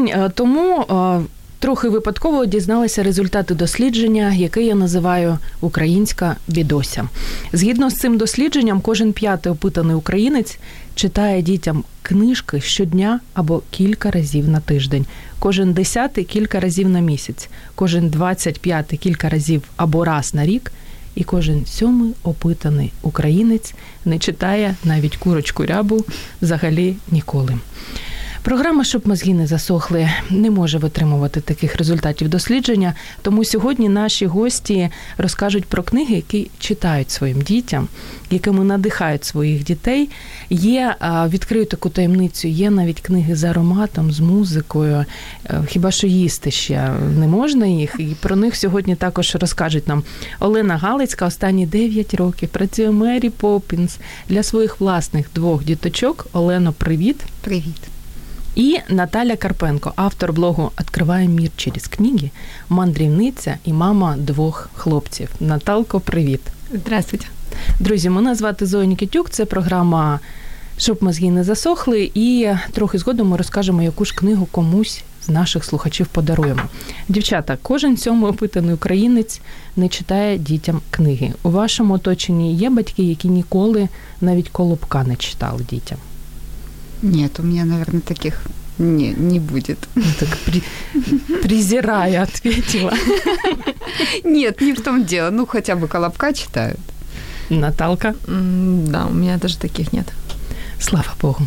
Тиждень е, тому е, трохи випадково дізналася результати дослідження, яке я називаю Українська бідося. Згідно з цим дослідженням, кожен п'ятий опитаний українець читає дітям книжки щодня або кілька разів на тиждень, кожен десятий кілька разів на місяць, кожен двадцять п'ятий кілька разів або раз на рік. І кожен сьомий опитаний українець не читає навіть курочку рябу взагалі ніколи. Програма, щоб мозги не засохли, не може витримувати таких результатів дослідження. Тому сьогодні наші гості розкажуть про книги, які читають своїм дітям, якими надихають своїх дітей. Є відкрию таку таємницю, є навіть книги з ароматом, з музикою. Е, хіба що їсти ще не можна їх? І про них сьогодні також розкажуть нам Олена Галицька. Останні 9 років працює Мері Поппінс для своїх власних двох діточок. Олено, привіт. Привіт. І Наталя Карпенко, автор блогу «Откриває мір через книги, мандрівниця і мама двох хлопців. Наталко, привіт. Здравствуйте. Друзі, мене звати Зоя Нікітюк. Це програма Щоб мозги не засохли. І трохи згодом ми розкажемо, яку ж книгу комусь з наших слухачів подаруємо. Дівчата, кожен сьомий опитаний українець не читає дітям книги. У вашому оточенні є батьки, які ніколи навіть колобка не читали дітям. Нет, у меня, наверное, таких не, не будет. Ну, так при, презирая ответила. Нет, не в том дело. Ну, хотя бы Колобка читают. Наталка? Да, у меня даже таких нет. Слава Богу.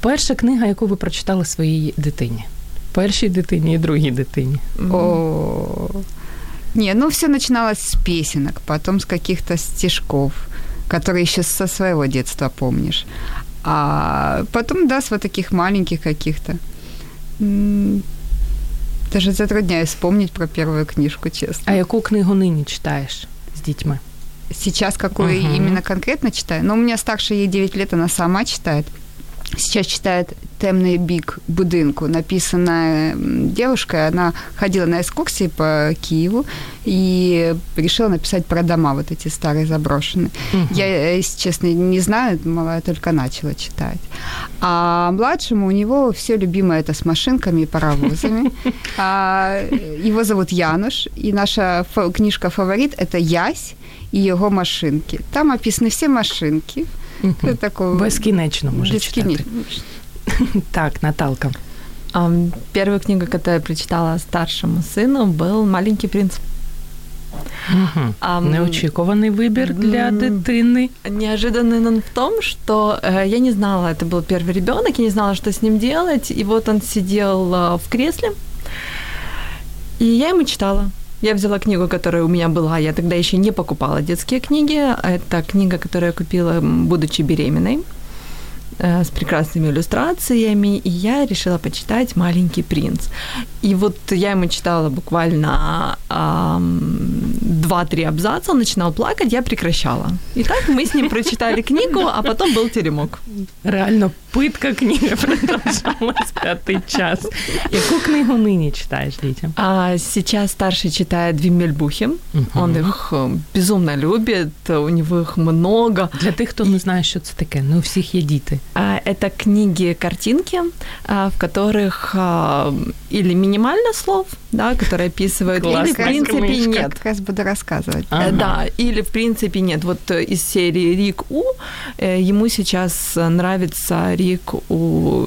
Перша книга, яку ви прочитали своїй дитині. Першій дитині і другій дитині. О, не, ну все начиналось с песенок, потом с каких-то стишков, которые еще со своего детства помнишь. А потом, да, с вот таких маленьких каких-то. Даже затрудняюсь вспомнить про первую книжку, честно. А яку книгу нині читаєш з дітьми? Сейчас какую uh-huh. именно конкретно читаю? Ну, у меня старшая ей 9 лет, она сама читает. Сейчас читает «Темный бик будинку», написанная девушкой. Она ходила на экскурсии по Киеву и решила написать про дома вот эти старые заброшенные. Угу. Я, если честно, не знаю, малая только начала читать. А младшему у него все любимое это с машинками и паровозами. А, его зовут Януш, и наша книжка «Фаворит» – это «Ясь» и его машинки. Там описаны все машинки – Угу. Такого... Безкінечно може Безкінечно. читати. Так, Наталка. Первая книга, которую я прочитала старшему сыну, был «Маленький принц». Угу. А, Неочікуваний вибір для дитини. Неожиданный он в том, что э, я не знала, это был первый ребенок, я не знала, что с ним делать. И вот он сидел э, в кресле, и я ему читала. Я взяла книгу, которая у меня была. Я тогда еще не покупала детские книги. Это книга, которую я купила, будучи беременной э, с прекрасными иллюстрациями, и я решила почитать «Маленький принц». И вот я ему читала буквально два-три абзаца, он начинал плакать, я прекращала. И так мы с ним прочитали книгу, а потом был теремок. Реально питка книга продолжалась пятый час. Яку книгу нині читаешь детям? А сейчас старший читает Вимельбухи. Угу. Он их э, безумно любит, у него их много. Для тих, хто не знає, що це таке, не у всіх є діти. А, это книги-картинки, а, в которых а, или минимально слов, да, которые описывают, Класс. или в принципе нет. Как раз буду рассказывать. Ага. Да, или в принципе нет. Вот э, из серии Рик У э, ему сейчас нравится Рик у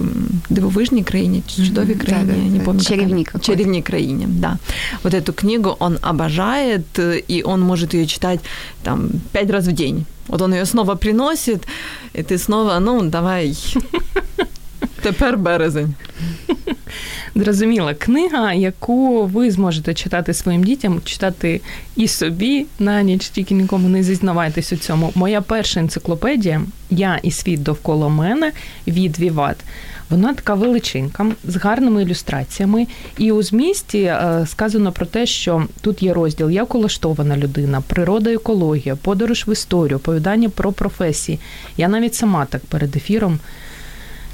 Дивовижній країні, чудовій країні, да, да, не помню. Черевник. Черевник країне, да. Вот эту книгу он обожает, и он может ее читать там пять раз в день. Вот он ее снова приносит, и ты снова, ну, давай Тепер березень. Зрозуміла, книга, яку ви зможете читати своїм дітям, читати і собі на ніч, тільки нікому не зізнавайтесь у цьому. Моя перша енциклопедія Я і світ довкола мене від Віват. Вона така величинка з гарними ілюстраціями. І у змісті е, сказано про те, що тут є розділ як улаштована людина, природа, екологія, подорож в історію, оповідання про професії. Я навіть сама так перед ефіром.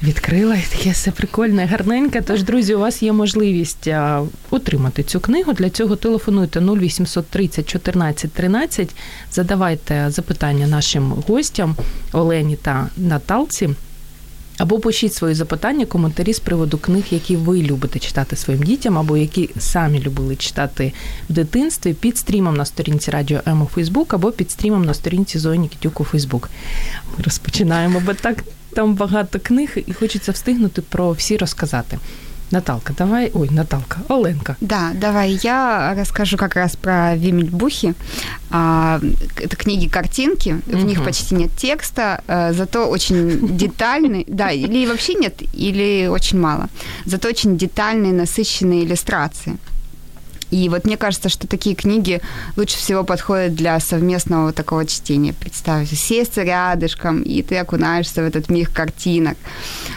Відкрила таке все прикольне, гарненьке. Тож, друзі, у вас є можливість отримати цю книгу. Для цього телефонуйте 0800 30 14 13, задавайте запитання нашим гостям Олені та Наталці. Або пишіть свої запитання, коментарі з приводу книг, які ви любите читати своїм дітям, або які самі любили читати в дитинстві під стрімом на сторінці Радіо М у Фейсбук, або під стрімом на сторінці Зої Нікітюк у Фейсбук. Ми розпочинаємо, бо так там багато книг, і хочеться встигнути про всі розказати. Наталка, давай, ой, Наталка, Оленка. Да, давай я расскажу как раз про Вимельбухи. А, это книги-картинки, в угу. них почти нет текста, а, зато очень детальный, да, или вообще нет, или очень мало, зато очень детальные, насыщенные иллюстрации. И вот мне кажется, что такие книги лучше всего подходят для совместного такого чтения. Представь, сесть рядышком, и ты окунаешься в этот мир картинок.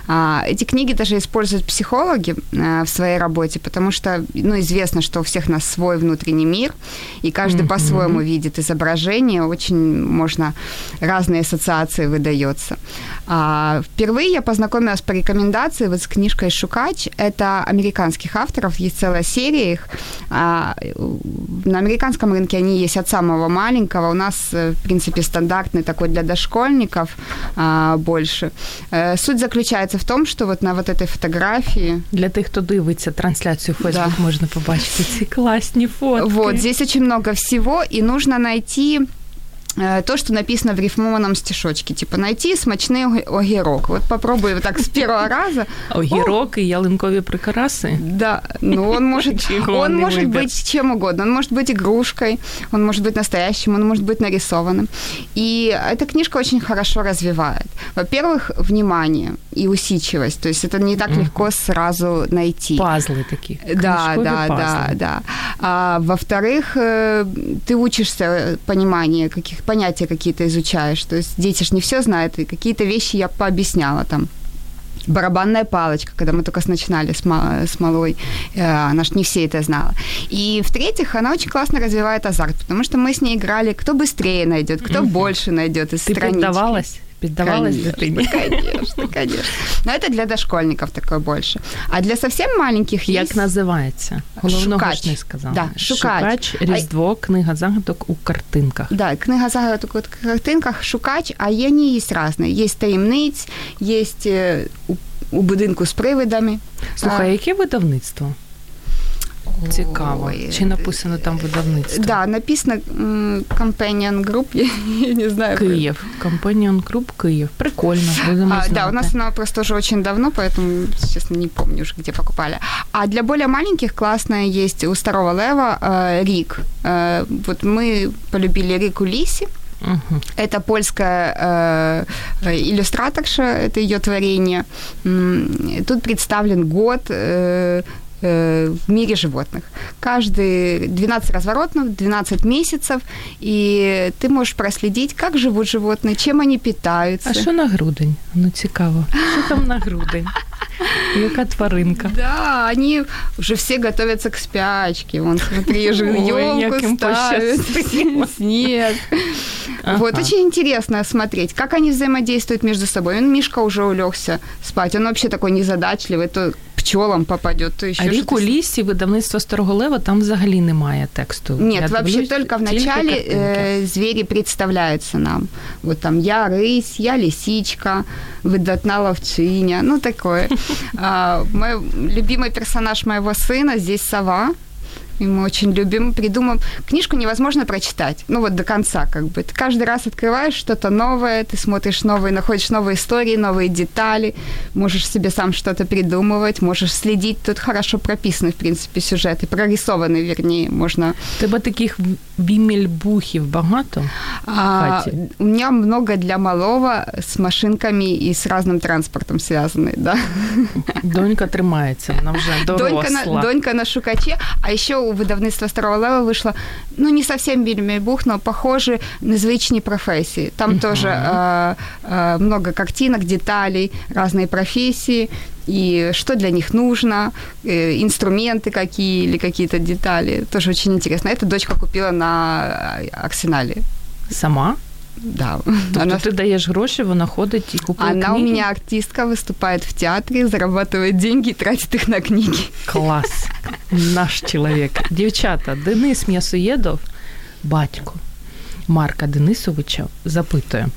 А, эти книги даже используют психологи а, в своей работе, потому что, ну, известно, что у всех нас свой внутренний мир, и каждый mm-hmm. по-своему видит изображение, очень можно разные ассоциации выдается. А, впервые я познакомилась по рекомендации вот с книжкой «Шукач». Это американских авторов, есть целая серия их, а, на американском рынке они есть от самого маленького. У нас, э, в принципе, стандартный такой для дошкольников а, больше. Э, суть заключается в том, что вот на вот этой фотографии... Для тех, кто дивиться трансляцию в Facebook, да. можно побачить эти классные фотки. Вот, здесь очень много всего, и нужно найти то, что написано в рифмованном стишочке. Типа найти смачний огірок. Вот попробуй вот так с первого раза. Огірок и ялинковые прикрасы? Да, ну он может, он может быть чем угодно. Он может быть игрушкой, он может быть настоящим, он может быть нарисованным. И эта книжка очень хорошо развивает. Во-первых, внимание и усидчивость. То есть это не так легко сразу найти. Пазлы такие. Да, да, пазлы. да, да. А, во-вторых, э, ты учишься понимание каких понятия какие-то изучаешь. То есть дети же не все знают, и какие-то вещи я пообъясняла там барабанная палочка, когда мы только начинали с, мал- с малой, э, она же не все это знала. И в-третьих, она очень классно развивает азарт, потому что мы с ней играли, кто быстрее найдет, кто больше найдет из Ты странички. поддавалась? Піддавалась дитині? Конечно, конечно. Но это для дошкольников такое больше. А для совсем маленьких Як називається? Головного Шукач. ж не сказала. Да, шукач. шукач, Різдво, книга загадок у картинках. Да, книга загадок у картинках, шукач, а вони є різні. Є таємниць, є у, у будинку з привидами. Слухай, а яке видавництво? Цікаво. Чи написано там видавництво? Да, написано Companion Group, я не знаю. Киев. Companion Group Киев. Прикольно. А, да, у нас она просто уже очень давно, поэтому, честно, не помню уже, где покупали. А для более маленьких классная есть у Старого Лева э, Рик. Э, вот мы полюбили Рику Лиси. Uh-huh. Это польская э, иллюстраторша, это ее творение. Тут представлен год Э, в мире животных. Каждый 12 разворотов, 12 месяцев, и ты можешь проследить, как живут животные, чем они питаются. А що на грудень? Ну, цікаво. Що там на грудень? Яка тваринка. Да, они уже все готовятся к спячке. Вон, смотри, уже елку ставят, снег. Ага. Вот, очень интересно смотреть, как они взаимодействуют между собой. Он, Мишка уже улегся спать, он вообще такой незадачливый, то пчелам попадет, то еще А рік у лісі видавництво Старого Лева там взагалі немає тексту. Нет, Я вообще дивлюсь, только в начале э, звери представляются нам. Вот там я рысь, я лисичка, выдатна ловчиня, ну такое. А, мой любимый персонаж моего сына здесь сова, и мы очень любим, придумаем. Книжку невозможно прочитать, ну вот до конца как бы. Ты каждый раз открываешь что-то новое, ты смотришь новые, находишь новые истории, новые детали, можешь себе сам что-то придумывать, можешь следить. Тут хорошо прописаны, в принципе, сюжеты, прорисованы, вернее, можно. Тебе таких бімельбухів багато? А, у меня много для малого с машинками и с разным транспортом связаны, да. Донька тримається, вона вже доросла. Донька на, донька на шукаче, а еще у видавництва Старого Лева вийшло, ну, не совсем більмейбух, но похожі незвичні професії. Там uh-huh. тоже э, э, много картинок, деталей, разные профессии, и что для них нужно, э, инструменты какие или какие-то детали. Тоже очень интересно. Это дочка купила на Арсенале. Сама? Да. Тобто она... ти даєш гроші, вона ходить і купує Она книги? у меня артистка, выступает в театре, зарабатывает деньги и тратит их на книги. Клас. Наш чоловік. Дівчата, Денис М'ясоєдов, батько Марка Денисовича, запытаю.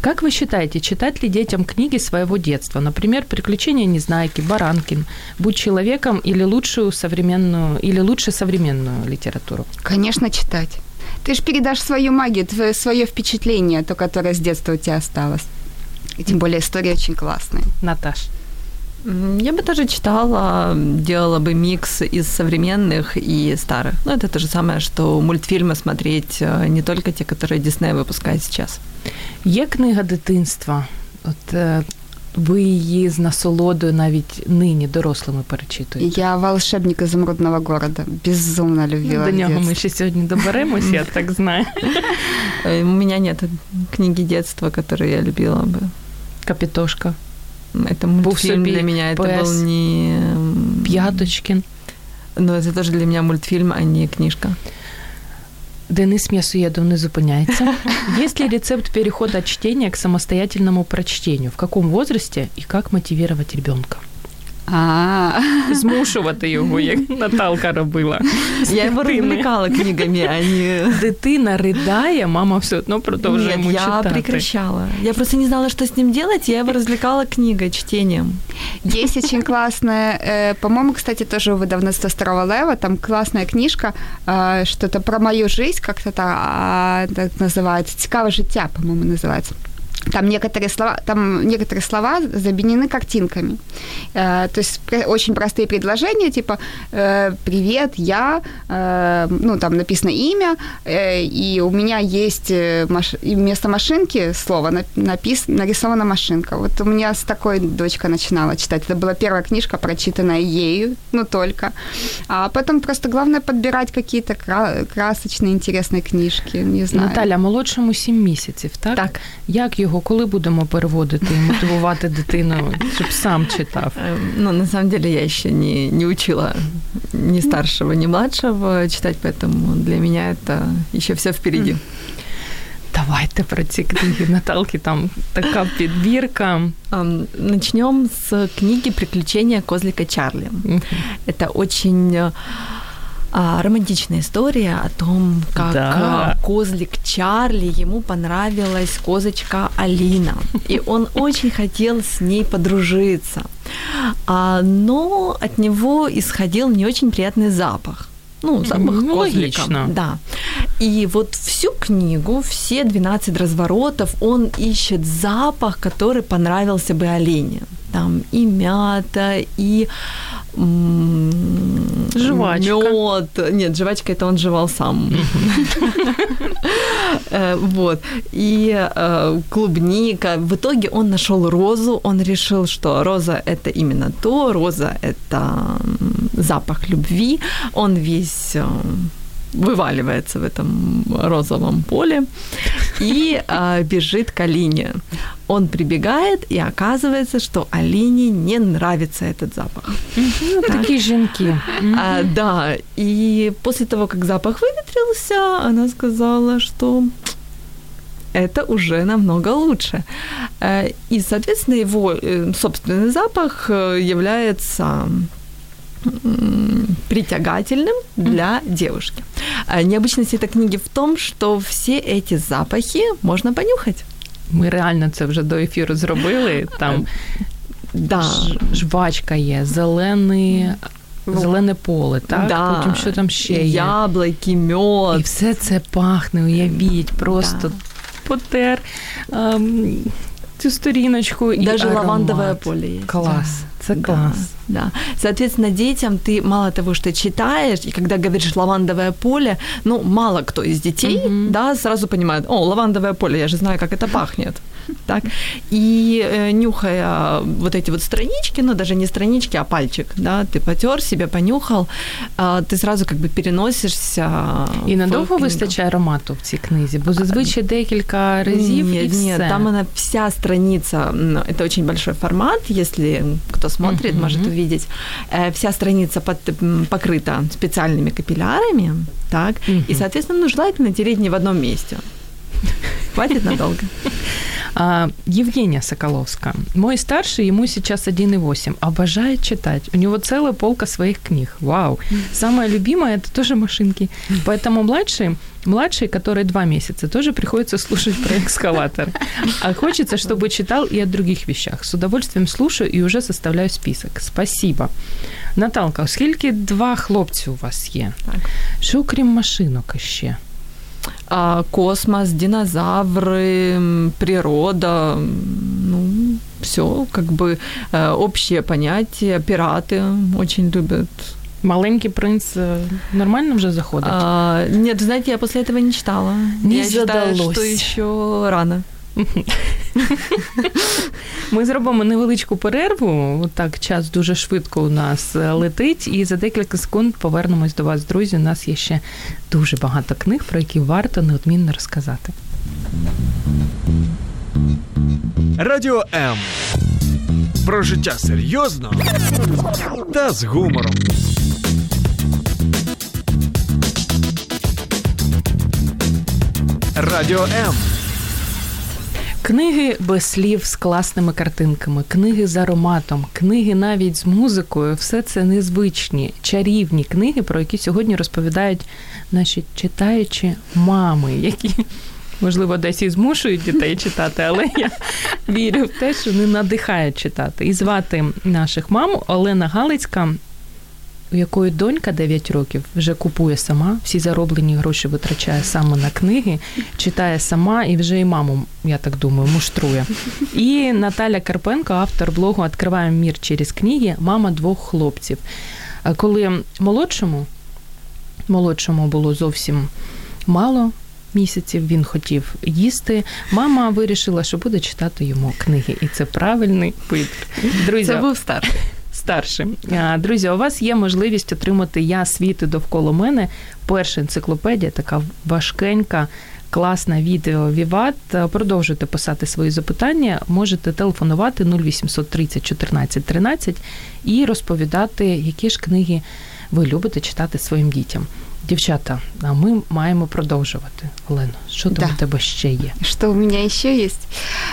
Как вы считаете, читать ли детям книги своего детства? Например, «Приключения Незнайки», «Баранкин», «Будь человеком» или лучшую современную, или лучше современную литературу? Конечно, читать. Ты же передашь свою магию, твое, свое впечатление, то, которое с детства у тебя осталось. И тем более история очень классная. Наташ. Я бы тоже читала, делала бы микс из современных и старых. Ну, это то же самое, что мультфильмы смотреть э, не только те, которые Дисней выпускает сейчас. Є книга дитинства. От ви її з насолодою навіть нині дорослими перечитуєте. Я волшебник изумрудного города. Безумно любила. До нього ми ще сьогодні доберемося, я так знаю. Э, У меня нет книги детства, которые я любила бы. Капітошка. Это мультфильм для меня, это PS. был не... П'яточкін. Но это тоже для меня мультфильм, а не книжка. Денис Мясуедов не зупиняется. Есть ли рецепт перехода от чтения к самостоятельному прочтению? В каком возрасте и как мотивировать ребенка? А, Змушувати його, як Наталка робила. Я его Дитини. развлекала книгами, а не... Дитина ридає, мама все одно продовжує Нет, йому я читати. прекращала. Я просто не знала, что с ним делать, я его развлекала книгой, чтением. есть очень классная, э, по-моему, кстати, тоже у выдавництва Старого Лева, там классная книжка, э, что-то про мою жизнь, как-то так, а, так называется, «Цікаве життя», по-моему, называется. Там некоторые слова, там некоторые слова заменены картинками. Э, то есть очень простые предложения, типа э, «Привет, я», э, ну, там написано имя, э, и у меня есть э, маш... и вместо машинки слово нап- напис... нарисована машинка. Вот у меня с такой дочка начинала читать. Это была первая книжка, прочитанная ею, ну, только. А потом просто главное подбирать какие-то кра- красочные, интересные книжки, не знаю. Наталя, молодшому 7 місяців, так? Так. Як його, коли будемо переводити і мотивувати дитину, щоб сам читав? Э, Ну, на самом деле, я еще не, не учила ни старшего, ни младшего читать, поэтому для меня это еще все впереди. Давайте про ці книги. Наталки там така підбірка. Ам, Начнем с книги «Приключения козлика Чарли». Это очень э, а, романтичная история о том, как Да. э, козлик Чарли, ему понравилась козочка Алина, и он очень хотел с ней подружиться, А, но от него исходил не очень приятный запах. Ну, запах Ну, козлика. логично. Да. И вот всю книгу, все 12 разворотов, он ищет запах, который понравился бы Алине. Там и мята, и м, Жвачка. мёд. Нет, жвачка это он жевал сам. Э, Вот. И э, клубника. В итоге он нашел розу. Он решил, что роза это именно то. Роза это запах любви. Он весь э, вываливается в этом розовом поле и э, бежит к Алине. Он прибегает, и оказывается, что Алине не нравится этот запах. Ну, такі жінки. А, да, и после того, как запах выветрился, она сказала, что это уже намного лучше. Э, И, соответственно, его э, собственный запах э, является притягательным для девушки. А Необычность этой книги в том, что все эти запахи можно понюхать. Ми реально це вже до ефіру зробили. Там Да. ж- жвачка є, зелений зелене поле, так? Да. Потім що там ще є? Яблоки, мед. І все це пахне, уявіть, просто Да. потер ем, цю сторіночку. І Даже аромат. лавандовое поле есть. Класс, Да, класс. Да. Соответственно, детям ты мало того, что читаешь, и когда говоришь лавандовое поле, ну, мало кто из детей, Мгм. да, сразу понимает, о, лавандовое поле, я же знаю, как это пахнет. Так. И э, нюхая вот эти вот странички, ну, даже не странички, а пальчик, да, ты потер себе, понюхал, а, ты сразу как бы переносишься І в надовго книгу. вистачає аромату в цій книзі, бо зазвичай декілька разів і Нет, все. нет, там она вся страница, м, это очень большой формат, если кто смотрит, Мгм. может увидеть. Э, Вся страница под, м, покрыта специальными капиллярами, так, Мгм. и, соответственно, ну, желательно тереть не в одном месте. Хватит надолго. А, Евгения Соколовская. Мой старший, ему сейчас 1,8, обожает читать. У него целая полка своих книг. Вау. Самое любимое – это тоже машинки. Поэтому младший, младший, который два месяца, тоже приходится слушать про экскаватор. А хочется, чтобы читал и о других вещах. С удовольствием слушаю и уже составляю список. Спасибо. Наталка, скільки два хлопці у вас є? Так. Що крім машинок ще? А, космос, динозавры, природа, ну, все, как бы э, общее понятие. Пираты очень любят. Маленький принц е, нормально вже заходить? А, нет, знаете, я после этого не читала. Не я считаю, задалось. что еще рано. Ми зробимо невеличку перерву. Отак час дуже швидко у нас е, летить, і за декілька секунд повернемось до вас, друзі. У нас є ще дуже багато книг, про які варто неодмінно розказати. Радіо М. Про життя серйозно та з гумором. Радіо М. Книги без слів з класними картинками, книги з ароматом, книги навіть з музикою все це незвичні, чарівні книги, про які сьогодні розповідають наші читаючі мами, які. Можливо, десь і змушують дітей читати, але я вірю в те, що вони надихають читати. І звати наших мам Олена Галицька, у якої донька 9 років вже купує сама, всі зароблені гроші витрачає саме на книги, читає сама і вже і маму, я так думаю, муштрує. І Наталя Карпенко, автор блогу «Откриваємо мір через книги, мама двох хлопців. Коли молодшому, молодшому було зовсім мало. Місяців він хотів їсти. Мама вирішила, що буде читати йому книги, і це правильний вибір. Друзі, Це був старший. Старшим. Друзі, у вас є можливість отримати Я світи довкола мене. Перша енциклопедія, така важкенька. Класна відео Віват. Продовжуйте писати свої запитання. Можете телефонувати 0800 30 14 13 і розповідати, які ж книги ви любите читати своїм дітям. Дівчата, а ми маємо продовжувати. Олено, що там Да. у тебе ще є? Что у меня еще есть?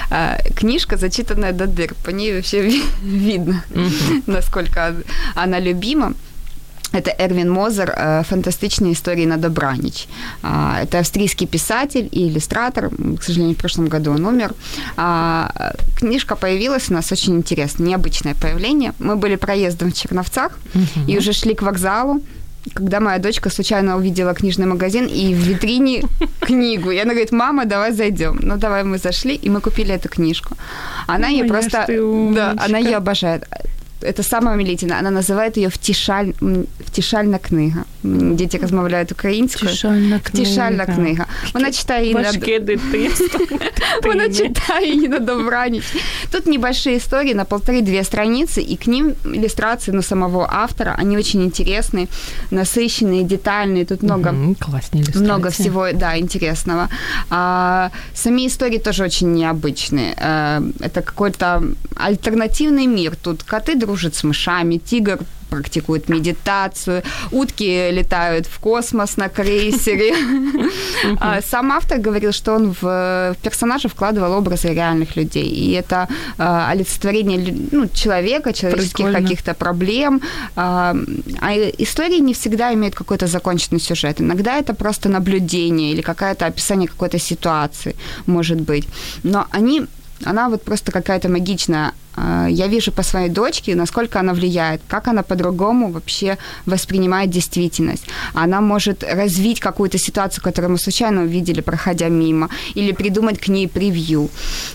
А, Книжка, зачитанная до дыр. По ней вообще ви- видно, Мгм. насколько она любима. Это Эрвин Мозер э, «Фантастичные истории на Добранич». А, Это австрийский писатель и иллюстратор. М, К сожалению, в прошлом году он умер. А, Книжка появилась у нас очень интересно, необычное появление. Мы были проездом в Черновцах Мгм. и уже шли к вокзалу, когда моя дочка случайно увидела книжный магазин и в витрине книгу. И она говорит, мама, давай зайдем. Ну, давай мы зашли, и мы купили эту книжку. Она ее Моя просто... Да, она ее обожает Это самая умилительная. Она называет ее втішаль... м, втішальна книга. М, Дети розмовляють українською. Тішальна книга. Втішальна книга. Вона читає її на... Важке дитинство. Вона дитині. читає її на добраніч. Тут небольшие истории на полторы-две страницы, и к ним иллюстрации ну, самого автора. Они очень интересные, насыщенные, детальные. Тут много Мгм, классные иллюстрации. много всего, да, интересного. А, сами истории тоже очень необычные. А, это какой-то альтернативный мир. Тут коты дружат с мышами, тигр практикует медитацию, утки летают в космос на крейсере. А Сам автор говорил, что он в персонажа вкладывал образы реальных людей. И это а, олицетворение ну, человека, человеческих каких-то проблем. А а истории не всегда имеют какой-то законченный сюжет. Иногда это просто наблюдение или какое-то описание какой-то ситуации, может быть. Но они она вот просто какая-то магичная. А, я вижу по своей дочке, насколько она влияет, как она по-другому вообще воспринимает действительность. Она может развить какую-то ситуацию, которую мы случайно увидели, проходя мимо, или придумать к ней превью.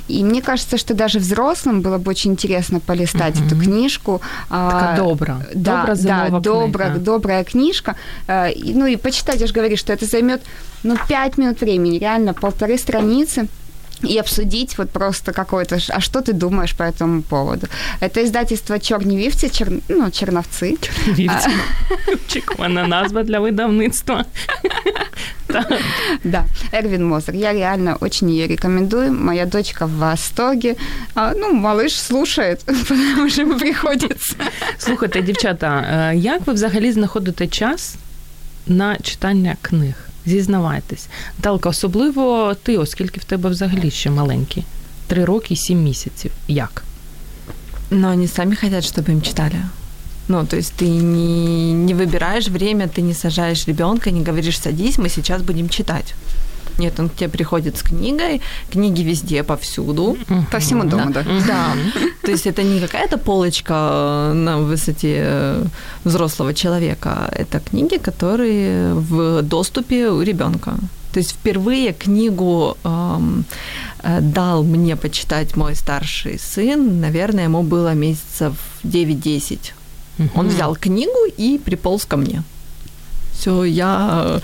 И мне кажется, что даже взрослым было бы очень интересно полистать угу. эту книжку. Такая добра. Да, добра, да, добра, добрая книжка. Ну и почитать, я же говорю, что это займет ну, пять минут времени, реально полторы страницы и обсудить вот просто какое-то, а что ты думаешь по этому поводу. Это издательство «Чорні вівці», чер, ну, «Черновцы». Вівці. Очікувана назва для видавництва. Да, Эрвин Мозер. Я реально очень ее рекомендую. Моя дочка в восторге. А, ну, малыш слушает, потому что приходится. Слухайте, дівчата, як ви взагалі знаходите час на читання книг? Зізнавайтесь. Талка, особливо ти, оскільки в тебе взагалі ще маленькі. Три роки і сім місяців. Як? Но они сами хотят, чтобы им читали. Ну, то есть ты не, не выбираешь время, ты не сажаешь ребенка, не говоришь, садись, мы сейчас будем читать. Нет, он к тебе приходит с книгой, книги везде, повсюду. По всему дому, да. Да. То есть это не какая-то полочка э, на высоте э, взрослого человека, это книги, которые в доступе у ребенка. То есть впервые книгу эм, э, дал мне почитать мой старший сын, наверное, ему было месяцев 9-10. Он взял книгу и приполз ко мне все, я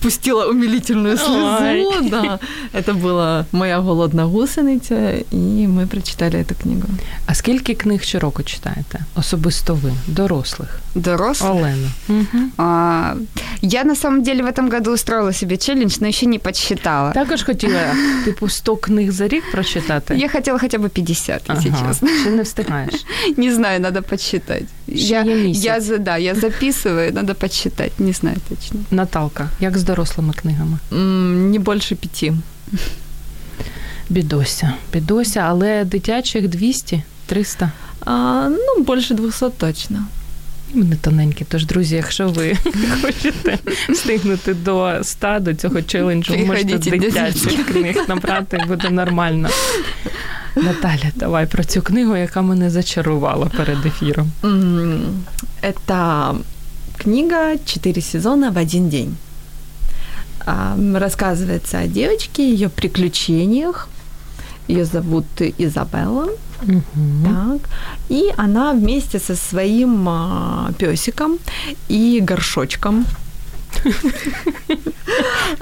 пустила умилительную слезу, да. Это была моя голодна гусениця, і ми прочитали эту книгу. А скільки книг щороку читаєте? Особисто ви, дорослих? Дорослых? Олена. Угу. А, я на самом деле в этом году устроила себе челлендж, но еще не подсчитала. Також хотіла, типу, 100 книг за рік прочитати? Я хотела хотя бы 50, ага. если честно. Ще не встигаєш? Не знаю, надо подсчитать. Я, я, да, я записываю, надо подсчитать, не знаю точно. Наталка, як з дорослими книгами? Не більше п'яти. Бідося, бідося, але дитячих 200, 300? А, Ну, більше 200 точно. Вони тоненькі, тож, друзі, якщо ви хочете встигнути до 100, до цього челенджу, можете дитячих книг набрати, буде нормально. Наталя, давай про цю книгу, яка мене зачарувала перед ефіром. Это книга «Четыре сезона в один день». Рассказывается о девочке, ее приключениях. Ее зовут Изабелла. Угу. Так. И она вместе со своим а, песиком и горшочком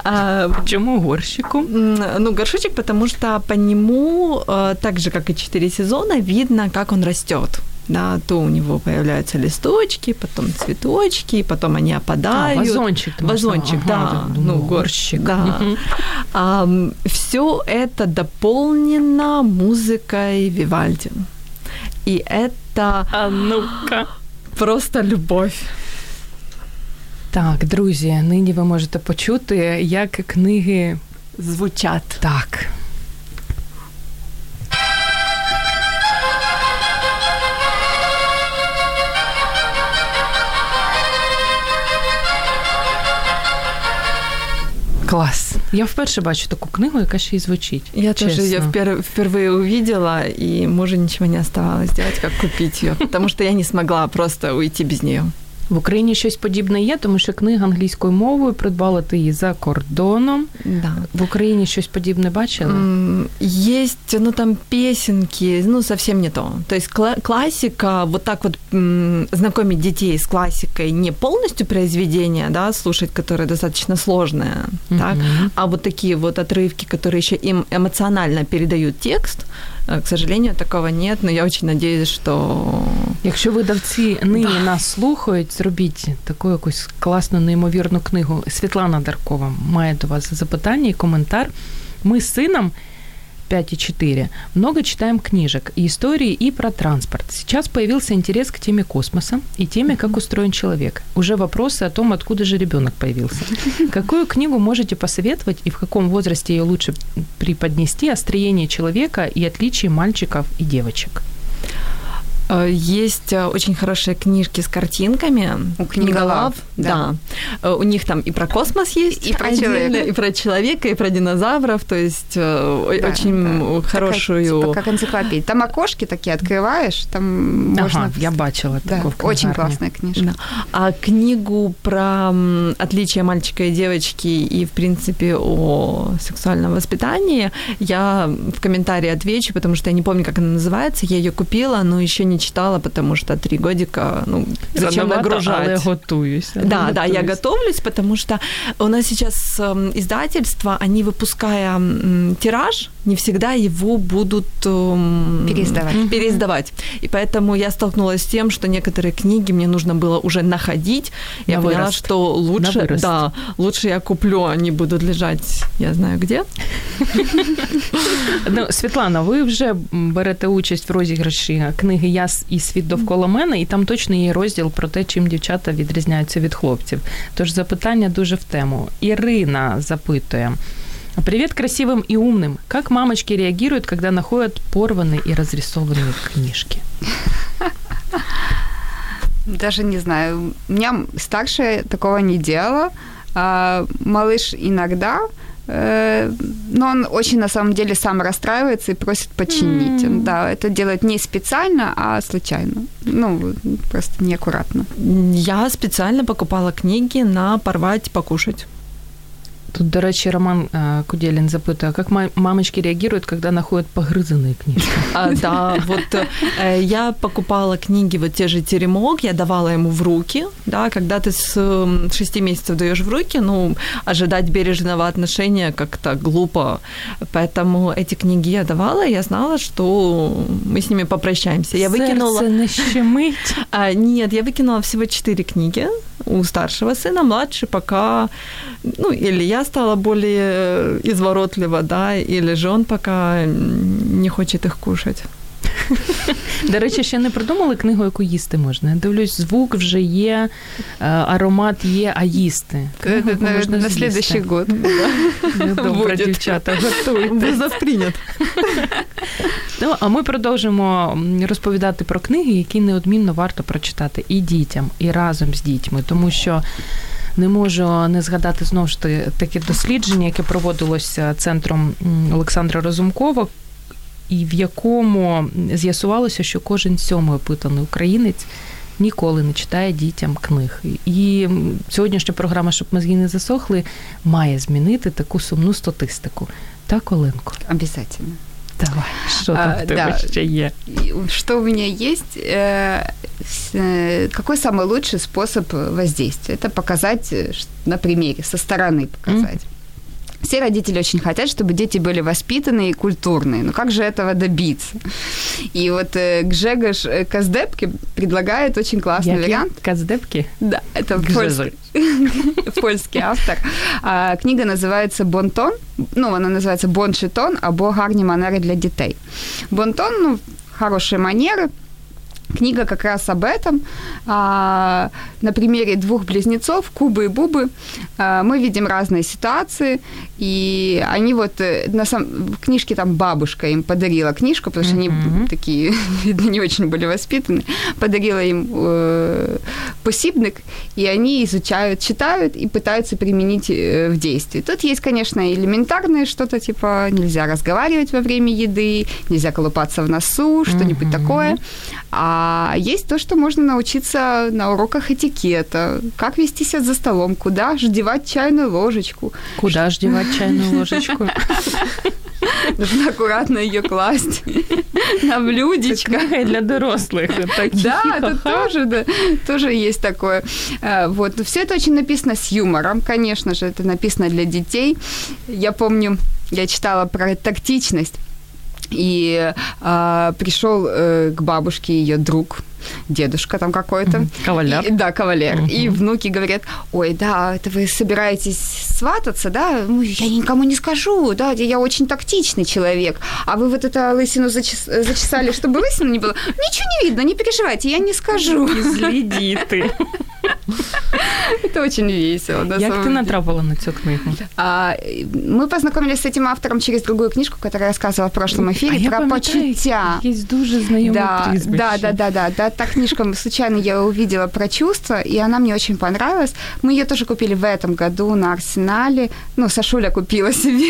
Почему горщику? Ну, горшочек, потому что по нему, а, так же, как и четыре сезона, видно, как он растет да, то у него появляются листочки, потом цветочки, потом они опадают. А, вазончик. Вазончик, ага, да, ну, горщик. Да. А, все это дополнено музыкой Вивальди. И это... А ну-ка. Просто любовь. Так, друзі, нині ви можете почути, як книги звучать. Так. Клас. Я вперше бачу таку книгу, яка ще й звучить. Я тоже ее впер- впервые увидела, и мужу ничего не оставалось делать, как купить ее, потому что я не смогла просто уйти без нее. В Україні щось подібне є, тому що книга англійською мовою придбала ти її за кордоном. Да. В Україні щось подібне бачили? Есть, ну там песенки, ну совсем не то. То есть классика, вот так вот знакомить детей с классикой, не полностью произведение, да, слушать, которое достаточно сложное, угу. так, а вот такие вот отрывки, которые еще им эмоционально передают текст, э, к сожалению, такого нет, но я очень надеюсь, что... Якщо видавці нині да. нас слухають, зробіть таку якусь класну, неймовірну книгу. Світлана Даркова має до вас запитання і коментар. Ми з сином 5 и 4 много читаем книжек и истории и про транспорт. Сейчас появился интерес к теме космоса и теме, как устроен человек. Уже вопросы о том, откуда же ребенок появился. Какую книгу можете посоветовать и в каком возрасте ее лучше преподнести о строении человека и отличии мальчиков и девочек? Э, есть э, очень хорошие книжки с картинками. У книголав, да. да. Э, у них там и про космос есть, и про человека, и про человека, и про динозавров. То есть да, очень да. хорошую... Такая, типа, как энциклопедия. Там окошки такие открываешь, там ага, можно... я бачила да, такую Очень классная книжка. Да. А книгу про отличие мальчика и девочки и, в принципе, о сексуальном воспитании я в комментарии отвечу, потому что я не помню, как она называется. Я ее купила, но еще не читала, потому что три годика, ну, зачем нагружать? Але готуюсь. Да, да, я готовлюсь, потому что у нас сейчас издательства, они выпуская тираж, не всегда его будут переиздавать. переиздавать. И поэтому я столкнулась с тем, что некоторые книги мне нужно было уже находить. На я вырост. поняла, что лучше, да, лучше я куплю, они будут лежать, я знаю где. Ну, Світлана, ви вже берете участь в розіграші книги Я і світ довкола мене, і там точно є розділ про те, чим дівчата відрізняються від хлопців. Тож запитання дуже в тему. Ірина запитує. Привет красивым и умным. Как мамочки реагируют, когда находят порванные и разрисованные книжки? Даже не знаю. У меня старшая такого не делала. А малыш иногда, э, но он очень на самом деле сам расстраивается и просит починить. Mm. Да, это делает не специально, а случайно. Ну, просто неаккуратно. Я специально покупала книги на порвать, покушать. Тут, до речі, Роман Куделин запитує, как мамочки реагируют, когда находят погрызанные книжки? А, да, вот э, я покупала книги, вот те же «Теремок», я давала ему в руки, да, когда ты с шести месяцев даешь в руки, ну, ожидать бережного отношения как-то глупо, поэтому эти книги я давала, я знала, что мы с ними попрощаемся. Я выкинула... нащемить? А, нет, я выкинула всего четыре книги у старшего сына, младший пока, ну, или я стала более изворотлива, да, или же он пока не хоче їх кушати. До речі, ще не придумали книгу, яку їсти можна. Я дивлюсь, звук вже є, аромат є, а їсти. Можна на следующий год. Добре, дівчата, готуйте. Ну, а ми продовжимо розповідати про книги, які неодмінно варто прочитати і дітям, і разом з дітьми, тому що не можу не згадати знову ж таке дослідження, яке проводилося центром Олександра Розумкова, і в якому з'ясувалося, що кожен сьомий опитаний українець ніколи не читає дітям книг. І сьогоднішня програма, щоб мозги не засохли, має змінити таку сумну статистику. Так, Оленко? Обязательно. Давай, что там а, в тебе да. ще є? Что у меня есть? Э, э, какой самый лучший способ воздействия? Это показать на примере, со стороны показать. Mm. Все родители очень хотят, чтобы дети были воспитанные и культурные. Но как же этого добиться? И вот э, Гжегош Каздепки предлагает очень классный Яки? вариант. Каздепки? Да, это польский, польский автор. А, книга называется «Бонтон». Ну, она называется «Боншитон» або «Гарні манери для детей». Бонтон, ну, хорошие манеры – Книга как раз об этом. А, на примере двух близнецов, Кубы и Бубы, а, мы видим разные ситуации, и они вот э, на сам... в книжке там бабушка им подарила книжку, потому что mm-hmm. они такие, видно, не очень были воспитаны, подарила им э, посібник, и они изучают, читают и пытаются применить э, в действии. Тут есть, конечно, элементарное что-то типа нельзя разговаривать во время еды, нельзя колупаться в носу, что-нибудь mm-hmm. такое. А есть то, что можно научиться на уроках этикета, как вести себя за столом, куда ж девать чайную ложечку. Куда ж девать чайную ложечку? Нужно аккуратно ее класть на блюдечко. Для взрослых. Да, это тоже, да, тоже есть такое. А, вот. Все это очень написано с юмором, конечно же, это написано для детей. Я помню, я читала про тактичность и э, пришел э, к бабушке ее друг, дедушка там какой-то. Кавалер. И, да, кавалер. Угу. И внуки говорят, ой, да, это вы собираетесь свататься, да? Ну, я никому не скажу, да, я очень тактичный человек. А вы вот эту лысину зачес... зачесали, чтобы лысину не было? Ничего не видно, не переживайте, я не скажу. Следи ты. Это очень весело. На Як самом ти деле. натрапила на цю книгу? А, мы познакомились с этим автором через другую книжку, которую я рассказывала в прошлом эфире, а я про пам'ятаю, почуття. Є дуже знайоме Да, прізвище. да, да, да, да, да. Та книжка случайно я увидела про чувства, и она мне очень понравилась. Мы ее тоже купили в этом году на Арсенале. Ну, Сашуля купила себе,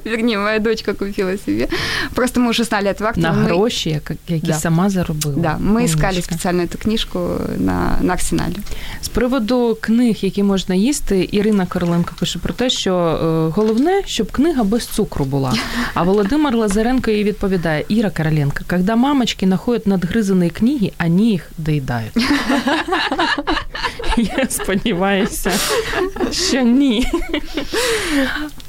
вернее, моя дочка купила себе. Просто мы уже знали этого автора. На мы- гроші, як- які Да. сама заробила. Да, мы искали Умничка. специально эту книжку на, на Арсенале. З приводу книг, які можна їсти, Ірина Короленко пише про те, що е, головне, щоб книга без цукру була. А Володимир Лазаренко їй відповідає: Іра Короленко, когда мамочки находят надгризані книги, они їх доїдають. Я сподіваюся, що ні.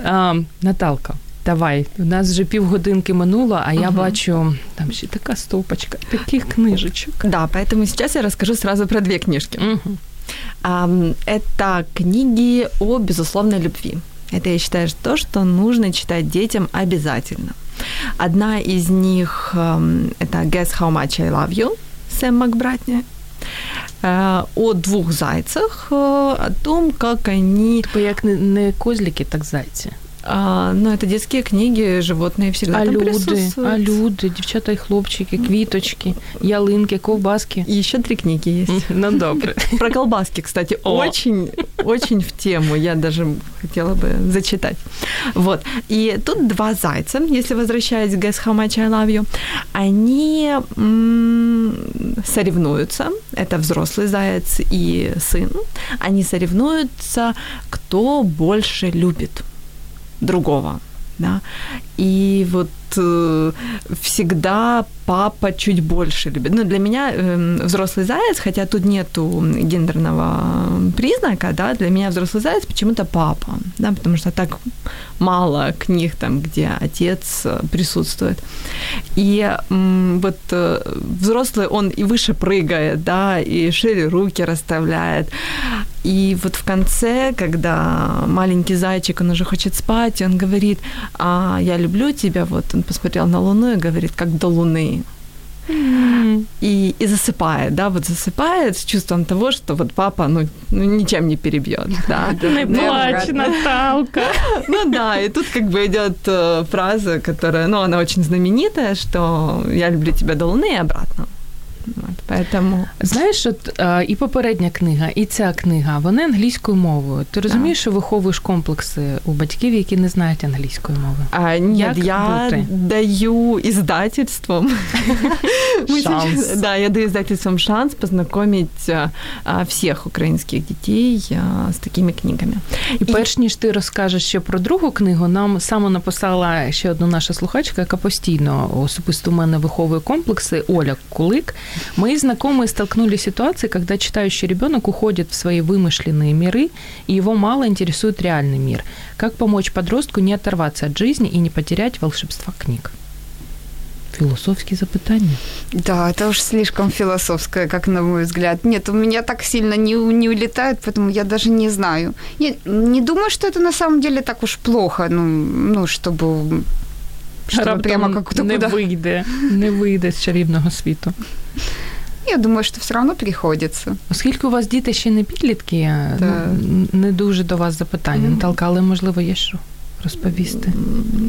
А, Наталка. Давай, у нас вже півгодинки минуло, а я Мгм. бачу там ще така стопочка, таких книжечок. Да, поэтому сейчас я расскажу сразу про две книжки. Ам, Это книги о безусловной любви. Это, я считаю, то, что нужно читать детям обязательно. Одна из них это «Guess how much I love you» Сэм Макбратни. Э, О двух зайцах, э, о том, как они... Бо як не, не козлики, так зайці. а, Ну, это детские книги, животные всегда А там люди, присутствуют. а люди, дівчата і хлопчики, квіточки, ялинки, ковбаски. И еще три книги есть. Ну добре. Про колбаски, кстати, О. очень, очень в тему. Я даже хотела бы зачитать. Вот. И тут два зайца, если возвращаясь к Guess How Much I Love You, они м, соревнуются. Это взрослый заяц и сын. Они соревнуются, кто больше любит другого. Да? И вот э, всегда папа чуть больше любит. Ну, для меня э, взрослый заяц, хотя тут нету гендерного признака, да, для меня взрослый заяц почему-то папа, да, потому что так мало книг там, где отец э, присутствует. И м, вот э, взрослый, он и выше прыгает, да, и шире руки расставляет. И вот в конце, когда маленький зайчик, он уже хочет спать, и он говорит, а я люблю тебя, вот он посмотрел на Луну и говорит, как до Луны. И, и засыпает, да, вот засыпает с чувством того, что вот папа, ну, ну ничем не перебьет, да. Не плач, Наталка. Ну да, и тут как бы идет э, фраза, которая, ну, она очень знаменитая, что я люблю тебя до Луны и обратно. Вот, поэтому Знаєш, от е, і попередня книга, і ця книга, вони англійською мовою. Ти розумієш, що виховуєш комплекси у батьків, які не знають англійської мови? А, нет, Як я бути? даю издательствам. Шанс. Да, я даю издательствам шанс познакомить а, всех украинских детей а, с такими книгами. І перш ніж ти розкажеш ще про другу книгу, нам саме написала ще одна наша слухачка, яка постійно особисто в мене виховує комплекси, Оля Кулик. Мои знакомые столкнулись с ситуацией, когда читающий ребенок уходит в свои вымышленные миры, и его мало интересует реальный мир. Как помочь подростку не оторваться от жизни и не потерять волшебства книг? Философские запытания. Да, это уж слишком философское, как на мой взгляд. Нет, у меня так сильно не, не улетает, поэтому я даже не знаю. Не, не думаю, что это на самом деле так уж плохо, ну, ну чтобы, чтобы Раптом прямо как-то не куда... вийде, не вийде з чарівного світу. Я думаю, что все равно приходится. Оскільки у вас діти ще не підлітки, Так. ну, не дуже до вас запитання, Наталка, але можливо є що розповісти.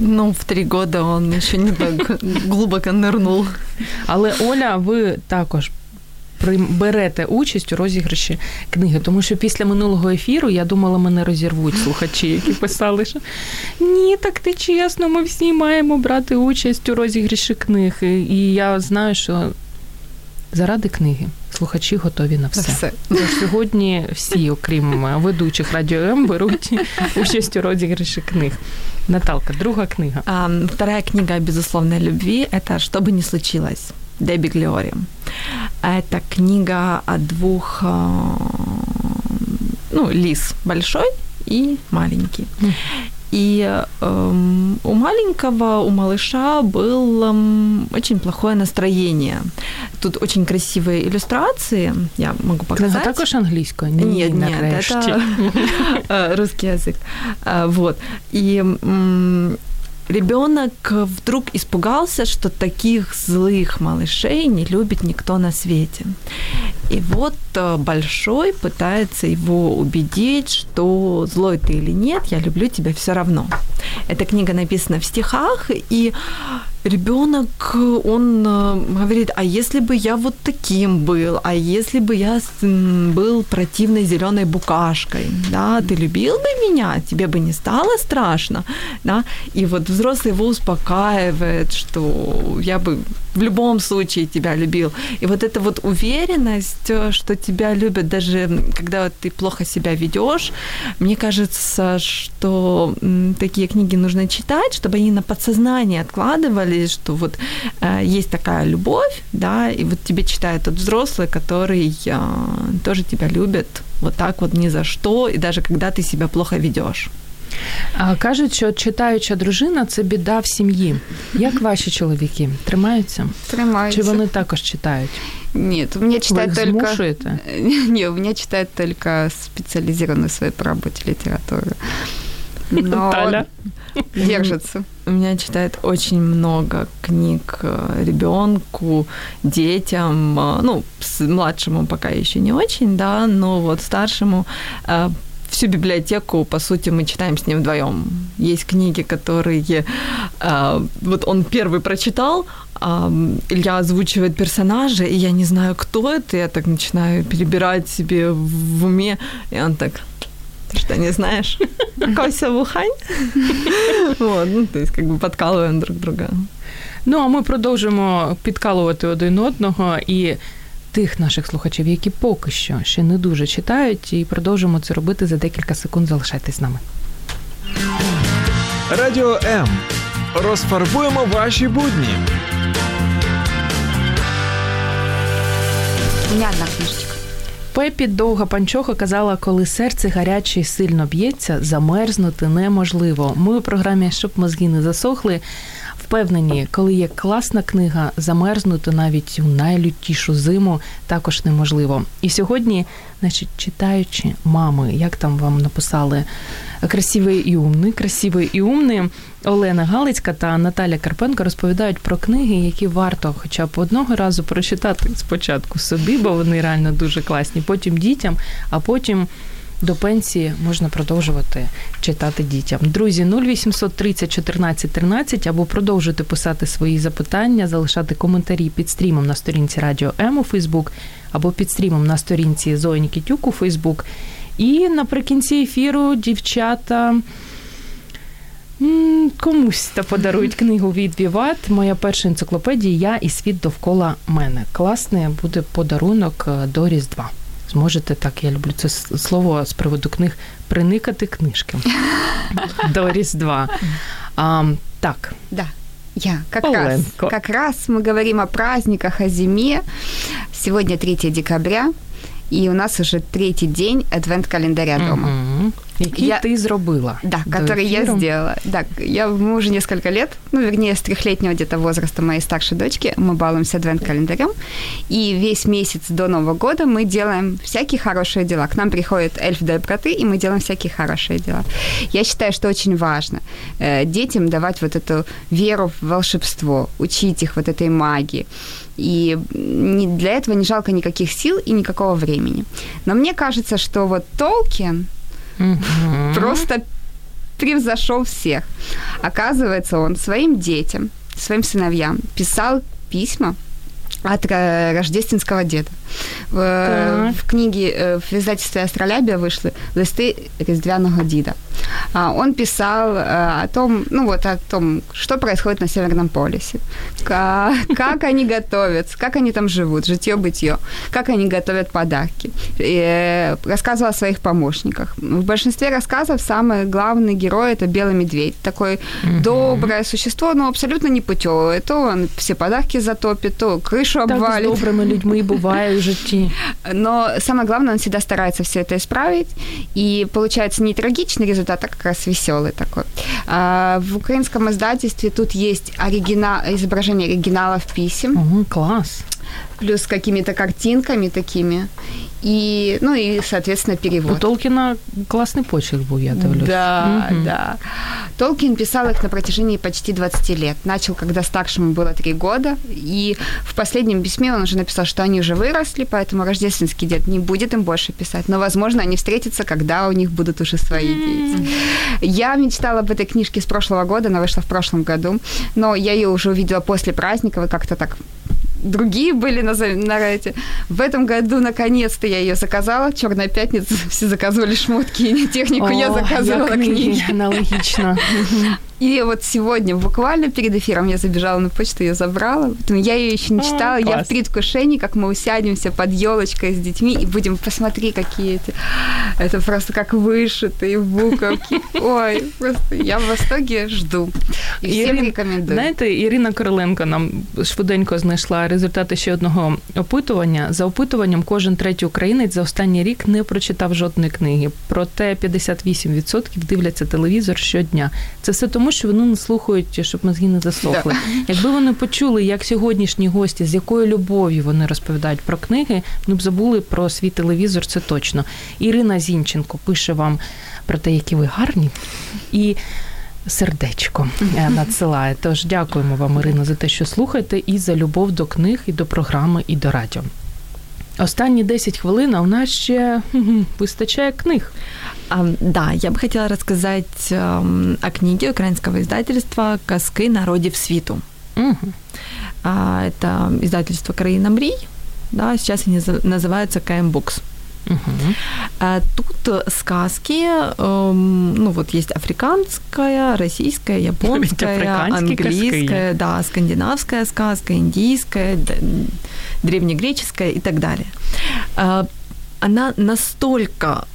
Ну, в три года он еще не так глубоко нырнул. Але Оля, ви також берете участь у розіграші книги, тому що після минулого ефіру я думала, мене розірвуть слухачі, які писали, що ні, так не чесно, ми всі маємо брати участь у розіграші книг. І- І я знаю, що заради книги слухачі готові на все. Все. Тож сьогодні всі, окрім ведучих радіо М, беруть участь у розіграші книг. Наталка, друга книга. А, Вторая книга о безусловной любви – это «Что бы ни случилось» Дебби Глиори. Это книга о двух, а, ну, лис большой и маленький. Мгм. И эм, у маленького, у малыша было м, очень плохое настроение. Тут очень красивые иллюстрации, я могу показать. Книга також англійською? Ні, Нет, нет, нарешті. это э, русский язык. А, Вот. И м, ребенок вдруг испугался, что таких злых малышей не любит никто на свете. И вот э, большой пытается его убедить, что злой ты или нет, я люблю тебя все равно. Эта книга написана в стихах, и ребенок, он э, говорит, а если бы я вот таким был, а если бы я был противной зеленой букашкой, да, ты любил бы меня, тебе бы не стало страшно, да, и вот взрослый его успокаивает, что я бы в любом случае тебя любил. И вот эта вот уверенность, э, что тебя любят, даже когда ты плохо себя ведешь, мне кажется, что такие книги нужно читать, чтобы они на подсознание откладывались, что вот э, есть такая любовь, да, и вот тебе читает тот взрослый, который э, тоже тебя любит, вот так вот ни за что, і навіть когда ти себе плохо ведеш. А кажуть, що читаюча дружина це біда в сім'ї. Як ваші чоловіки тримаються? Тримаються. Чи вони також читають? Нет, у меня читают Вы их только... змушуєте? Не, у меня читают только специализированную свою по работе литературу. Но Таля? держится. У меня читает очень много книг э, ребенку, детям, э, ну, младшему пока еще не очень, да, но вот старшему э, всю библиотеку, по сути, мы читаем с ним вдвоем. Есть книги, которые вот он первый прочитал, а Илья озвучивает персонажа, и я не знаю, кто это, я так начинаю перебирать себе в уме, и он так, что, не знаешь? Кося Вухань? Вот, ну, то есть, как бы подкалываем друг друга. Ну, а ми продовжимо підкалувати один одного і тих наших слухачів, які поки що ще не дуже читають, і продовжимо це робити за декілька секунд. Залишайтесь з нами. Радіо М. Розфарбуємо ваші будні. У меня одна книжечка. Пепі довга панчоха казала, коли серце гаряче і сильно б'ється, замерзнути неможливо. Ми у програмі Щоб мозги не засохли. Впевнені, коли є класна книга, замерзнути навіть у найлютішу зиму також неможливо. І сьогодні, значить, читаючи мами, як там вам написали красивий і умний, красивий і умний, Олена Галицька та Наталя Карпенко розповідають про книги, які варто хоча б одного разу прочитати спочатку собі, бо вони реально дуже класні, потім дітям, а потім. До пенсії можна продовжувати читати дітям. Друзі, 0800 30 14 13 або продовжуйте писати свої запитання, залишати коментарі під стрімом на сторінці Радіо М у Фейсбук або під стрімом на сторінці Зої Нікітюк у Фейсбук. І наприкінці ефіру дівчата комусь та подарують книгу від Віват. Моя перша енциклопедія Я і світ довкола мене. Класний буде подарунок е, до Різдва. Зможете так, я люблю це слово з приводу книг приникати книжки до Різдва. А, так, Да, я как раз, Оленко. как раз мы говорим о праздниках, о зиме. Сегодня 3 декабря, и у нас уже третий день адвент-календаря дома. Мгм. який Я- ти зробила. Да, до который я ефіру. сделала. Да, я, мы уже несколько лет, ну, вернее, с трехлетнего где-то возраста моей старшей дочки мы балуемся адвент-календарем. И весь месяц до Нового года мы делаем всякие хорошие дела. К нам приходит эльф доброты, и мы делаем всякие хорошие дела. Я считаю, что очень важно э, детям давать вот эту веру в волшебство, учить их вот этой магии. И для этого не жалко никаких сил и никакого времени. Но мне кажется, что вот Толкин, Мгм. просто превзошел всех. Оказывается, он своим детям, своим сыновьям писал письма от э, рождественского деда. В, Так. в книге, э, в издательстве «Астролябия» вышли «Листы Різдвяного Дида». А, Он писал э, о том, ну вот о том, что происходит на Северном полюсе, ка- как они готовятся, как они там живут, житье-бытие, как они готовят подарки. И, э, Рассказывал о своих помощниках. В большинстве рассказов самый главный герой – это белый медведь. Такое доброе существо, но абсолютно непутевое. То он все подарки затопит, то крышу Так обвалит. добрими людьми буває в житті. Но самое главное, он всегда старается все это исправить. И получается не трагичный результат, а как раз веселый такой. А, в украинском издательстве тут есть оригинал, изображение оригиналов писем. Угу, клас. Плюс с какими-то картинками такими. И, ну и, соответственно, перевод. У Толкина классный почерк был, я дивлюсь. Да, угу. да. Толкин писал их на протяжении почти 20 лет. Начал, когда старшему было 3 года. И в последнем письме он уже написал, что они уже выросли, поэтому рождественский дед не будет им больше писать. Но, возможно, они встретятся, когда у них будут уже свои дети. Я мечтала об этой книжке с прошлого года, она вышла в прошлом году. Но я ее уже увидела после праздников и как-то так другие были на, на эти. В этом году, наконец-то, я ее заказала. Черная пятница, все заказывали шмотки, технику О, я заказывала книги. Аналогично. И вот сегодня, буквально перед эфиром, я забежала на почту, ее забрала. Я ее еще не читала. я в предвкушении, как мы усядемся под елочкой с детьми и будем посмотри, какие эти. Это просто как вышитые буковки. Ой, просто я в восторге жду. І всім Ірин, рекомендую. Знаєте, Ірина Короленко нам швиденько знайшла результати ще одного опитування. За опитуванням, кожен третій українець за останній рік не прочитав жодної книги. Проте 58% дивляться телевізор щодня. Це все тому тому, що вони не слухають, щоб мозги не засохли. Да. Якби вони почули, як сьогоднішні гості, з якою любов'ю вони розповідають про книги, вони б забули про свій телевізор, це точно. Ірина Зінченко пише вам про те, які ви гарні. І сердечко надсилає. Тож дякуємо вам, Ірина, за те, що слухаєте, і за любов до книг, і до програми, і до радіо. Останні 10 хвилин, а у нас ще вистачає книг. Да, я бы хотела рассказать о книге украинского издательства «Казки народів світу». Угу. Это издательство «Краина Мрій», да, сейчас они называются КМ Books. Угу. Тут сказки, ну вот есть африканская, российская, японская, английская, да, скандинавская сказка, индийская, древнегреческая и так далее. Она настолько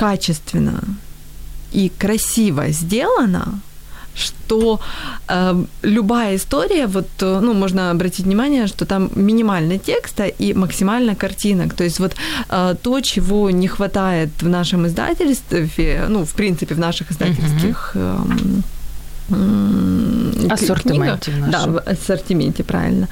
качественно и красиво сделана, что э, любая история, вот, э, ну, можно обратить внимание, что там минимально текста и максимально картинок. То есть вот э, то, чего не хватает в нашем издательстве, ну, в принципе, в наших издательских э, ассортименте книга. Да, в ассортименте, правильно.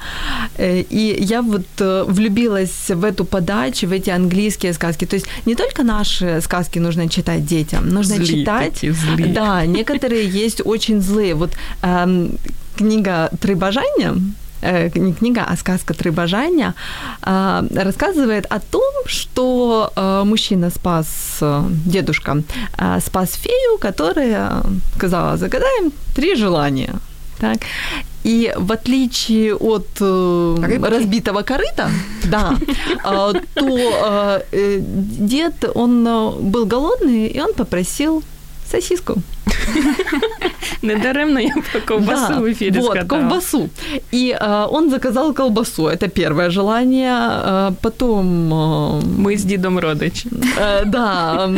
Э, и я вот э, влюбилась в эту подачу, в эти английские сказки. То есть не только наши сказки нужно читать детям, нужно злые читать... Такие злые. Да, некоторые есть очень злые. Вот эм, книга «Три бажания», не книга, а сказка «Три бажания», а, рассказывает о том, что э, мужчина спас, э, дедушка, спас фею, которая сказала, загадаем три желания. Так. И в отличие от Рыбки. разбитого корыта, да, то дед, он был голодный, и он попросил сосиску. Недаремно я про колбасу да, в эфире вот, сказала. колбасу. И э, он заказал колбасу. Это первое желание. Э, потом... Э, Мы с дедом родич. Э, да,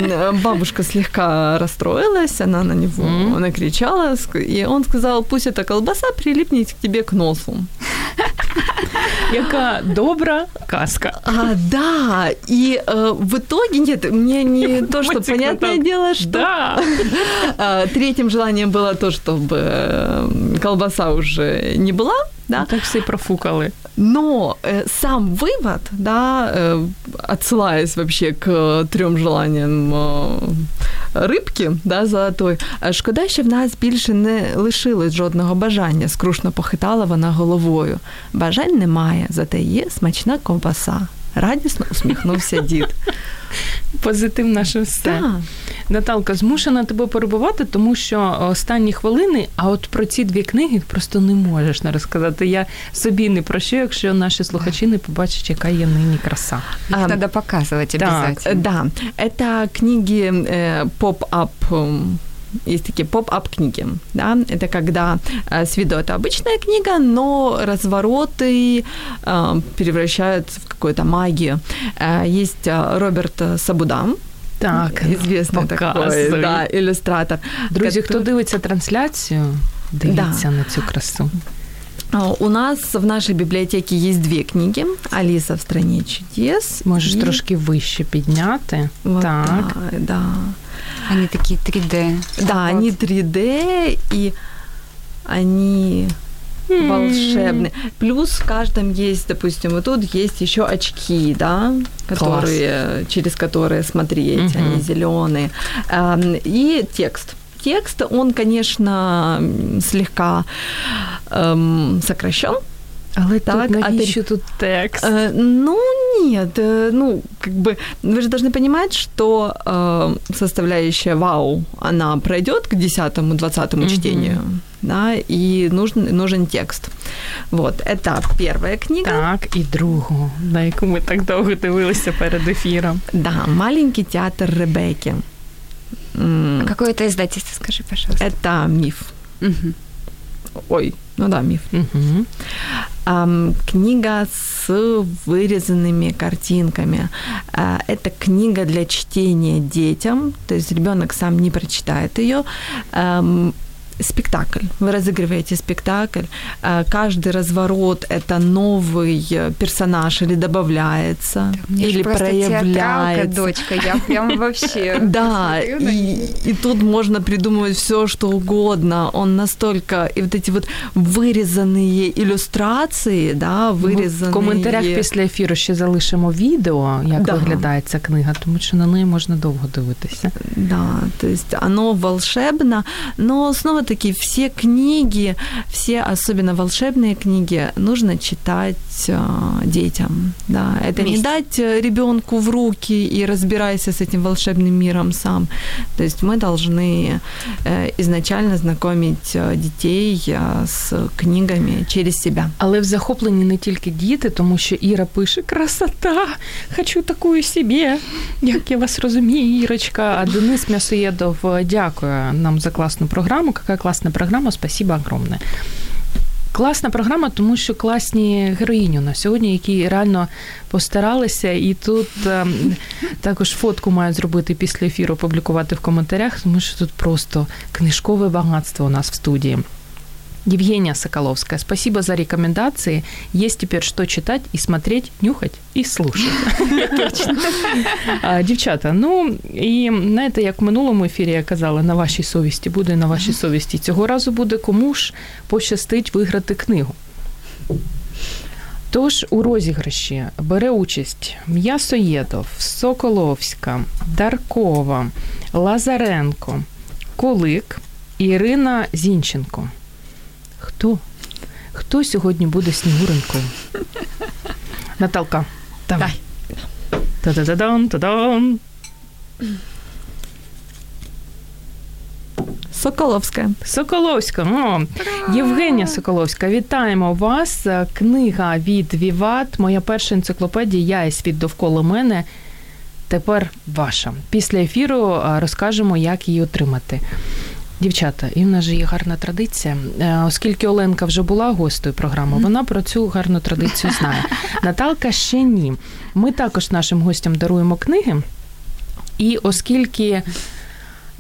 бабушка слегка расстроилась, она на него mm. накричала, и он сказал, пусть эта колбаса прилипнет к тебе к носу. Яка добра казка. А, да, и э, в итоге, нет, мне не то, что, понятное дело, что... Да. А, третьим желанием было то, чтобы колбаса уже не была, да. Ну, так все и профукали. Но э, сам вывод, да, э, отсылаясь вообще к трем желаниям э, рибки, да, золотої, шкода, що в нас більше не лишилось жодного бажання, скрушно похитала вона головою. Бажань немає, зате є смачна ковбаса. Радісно усміхнувся дід. Позитив наше все. Так. Наталка, змушена тебе перебувати, тому що останні хвилини, а от про ці дві книги просто не можеш не розказати. Я собі не прощу, якщо наші слухачі не побачать, яка є нині краса. Їх треба показувати обов'язково. Да, это книги э, поп-ап есть такие поп-ап книги, да, это когда э, с виду это обычная книга, но развороты э, превращаются в какую-то магию. Э, есть э, Роберт Сабудам, так, известный показуй. такой да, иллюстратор. Друзі, хто дивиться трансляцію, дивіться да. на цю красу. У нас в нашей библиотеке есть две книги. Алиса в стране чудес. Можешь и... трошки вище підняти. Вот так. Да, да. Они такие 3D. Да, вот. они 3D, и они волшебный. Плюс в каждом есть, допустим, вот тут есть еще очки, да, которые, Класс. через которые смотреть, угу. они зеленые. И текст текст, он, конечно, слегка эм, сокращен, Але так, тут навіщо а тут текст? Э, ну, нет, э, ну, как бы, вы же должны понимать, что э, составляющая вау, она пройдет к 10-20 mm-hmm. чтению, да, и нужен, нужен текст. Вот, это первая книга. Так, і другу, на яку ми так довго дивилися перед ефіром. Да, «Маленький театр Ребекки». А какое это издательство, скажи, пожалуйста? Это «Миф». Угу. Ой, ну да, миф. Угу. Um, книга с вырезанными картинками. Uh, это книга для чтения детям, то есть ребенок сам не прочитает ее. Um, спектакль. Вы разыгрываете спектакль. Э, каждый разворот это новый э, персонаж или добавляется, Мне или проявляется. дочка, я прям вообще. Да, и, и тут можно придумывать все, что угодно. Он настолько и вот эти вот вирізані ілюстрації, да, вирізані... В коментарях після ефіру ще залишимо відео, як да. виглядає ця книга, тому що на неї можна довго дивитися. Да, то есть оно волшебно, но снова таки все книги, все, особенно волшебные книги, нужно читать э, детям. Да. Это Вместе. не дать э, ребенку в руки и разбирайся с этим волшебным миром сам. То есть мы должны э, изначально знакомить дітей з книгами через себе. Але в захопленні не тільки діти, тому що Іра пише красота, хочу таку собі, як я вас розумію, Ірочка. А Денис М'ясоєдов дякує нам за класну програму. Яка класна програма, спасибо огромне. Класна програма, тому що класні героїні у нас сьогодні, які реально постаралися, і тут е, також фотку мають зробити після ефіру, опублікувати в коментарях, тому що тут просто книжкове багатство у нас в студії. Евгения Соколовская, спасибо за рекомендации. Есть теперь что читать и смотреть, нюхать и слушать. Дівчата, ну і знаєте, як в минулому ефірі я казала, на вашій совісті буде на вашій совісті. Цього разу буде кому ж пощастить виграти книгу. Тож у розіграші бере участь М'ясоєдов, Соколовська, Даркова, Лазаренко, Кулик, Ірина Зінченко. Хто? Хто сьогодні буде снігуренькою? Наталка, давай. Та-да-да-дан, та-дан. Соколовська. Соколовська. О, Євгенія Соколовська, вітаємо вас. Книга від Віват. Моя перша енциклопедія Я і світ довкола мене. Тепер ваша. Після ефіру розкажемо, як її отримати. Дівчата, і в нас же є гарна традиція, е, оскільки Оленка вже була гостею програми, вона про цю гарну традицію знає. Наталка ще ні. Ми також нашим гостям даруємо книги, і оскільки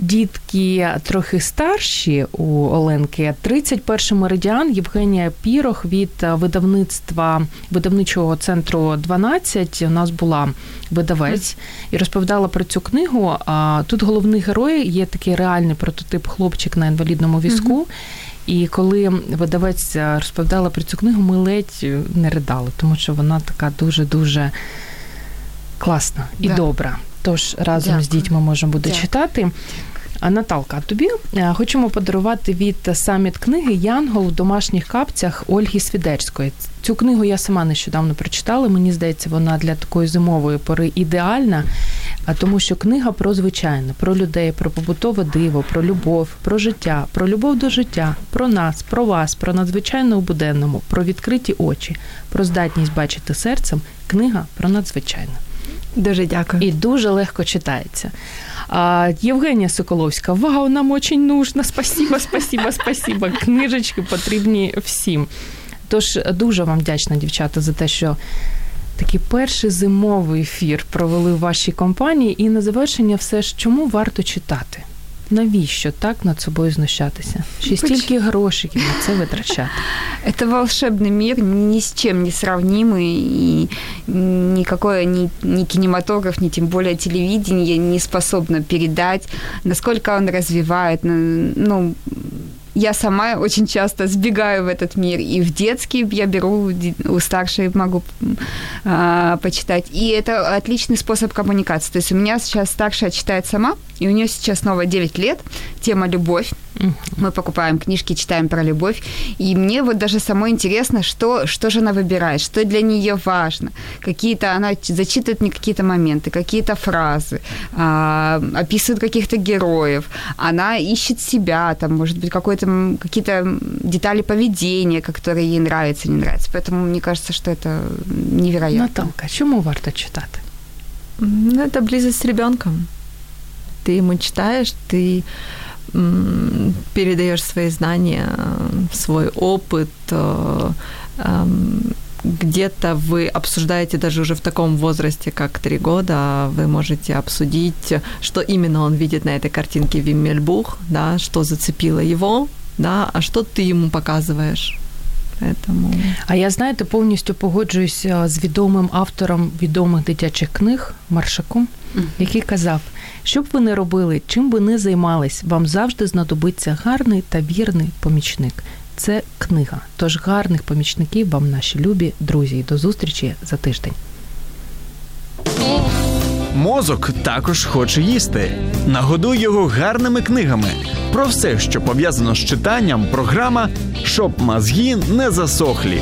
дітки трохи старші у Оленки. 31 меридіан Євгенія Пірох від видавництва видавничого центру 12 у нас була видавець і розповідала про цю книгу. Тут головний герой є такий реальний прототип хлопчик на інвалідному візку. І коли видавець розповідала про цю книгу, ми ледь не ридали, тому що вона така дуже дуже класна і да. добра. Тож разом Дякую. з дітьми можемо буде Дякую. читати. Наталка, а тобі е, хочемо подарувати від саміт книги Янгол в домашніх капцях Ольги Свідерської. Цю книгу я сама нещодавно прочитала. Мені здається, вона для такої зимової пори ідеальна, а тому, що книга про звичайне, про людей, про побутове диво, про любов, про життя, про любов до життя, про нас, про вас, про надзвичайне у буденному, про відкриті очі, про здатність бачити серцем. Книга про надзвичайне. Дуже дякую. І дуже легко читається. А, Євгенія Соколовська, вау, нам очень нужно. Спасибо, спасибо, спасибо. Книжечки потрібні всім. Тож дуже вам вдячна, дівчата, за те, що такий перший зимовий ефір провели в вашій компанії. І на завершення, все ж чому варто читати? Навіщо так над собою знущатися? Ще стільки грошей на це витрачати? Это волшебный мир, ни с чем не сравнимый, и никакой ни, ни кинематограф, ни тем более телевидение не способно передать, насколько он развивает, ну, я сама очень часто сбегаю в этот мир. И в детский я беру, у старшей могу а, почитать. И это отличный способ коммуникации. То есть у меня сейчас старшая читает сама, и у нее сейчас снова 9 лет, тема «Любовь». Мы покупаем книжки, читаем про любовь. И мне вот даже самой интересно, что, что же она выбирает, что для нее важно. Какие-то, она зачитывает мне какие-то моменты, какие-то фразы, а, описывает каких-то героев. Она ищет себя, там, может быть, какой-то, какие-то детали поведения, которые ей нравятся, не нравятся. Поэтому мне кажется, что это невероятно. Наталка, чому варто читати? Ну, это близость с ребенком. Ты ему читаешь, ты передаешь свои знания, свой опыт, э, где-то вы обсуждаете даже уже в таком возрасте, как три года, вы можете обсудить, что именно он видит на этой картинке Виммельбух, да, что зацепило его, да, а что ты ему показываешь. Поэтому... А я знаєте, повністю погоджуюся з відомим автором відомих дитячих книг Маршаком, Який казав, що б ви не робили, чим би не займались, вам завжди знадобиться гарний та вірний помічник. Це книга. Тож гарних помічників вам, наші любі друзі, до зустрічі за тиждень. Мозок також хоче їсти. Нагодуй його гарними книгами. Про все, що пов'язано з читанням, програма щоб мозги не засохлі.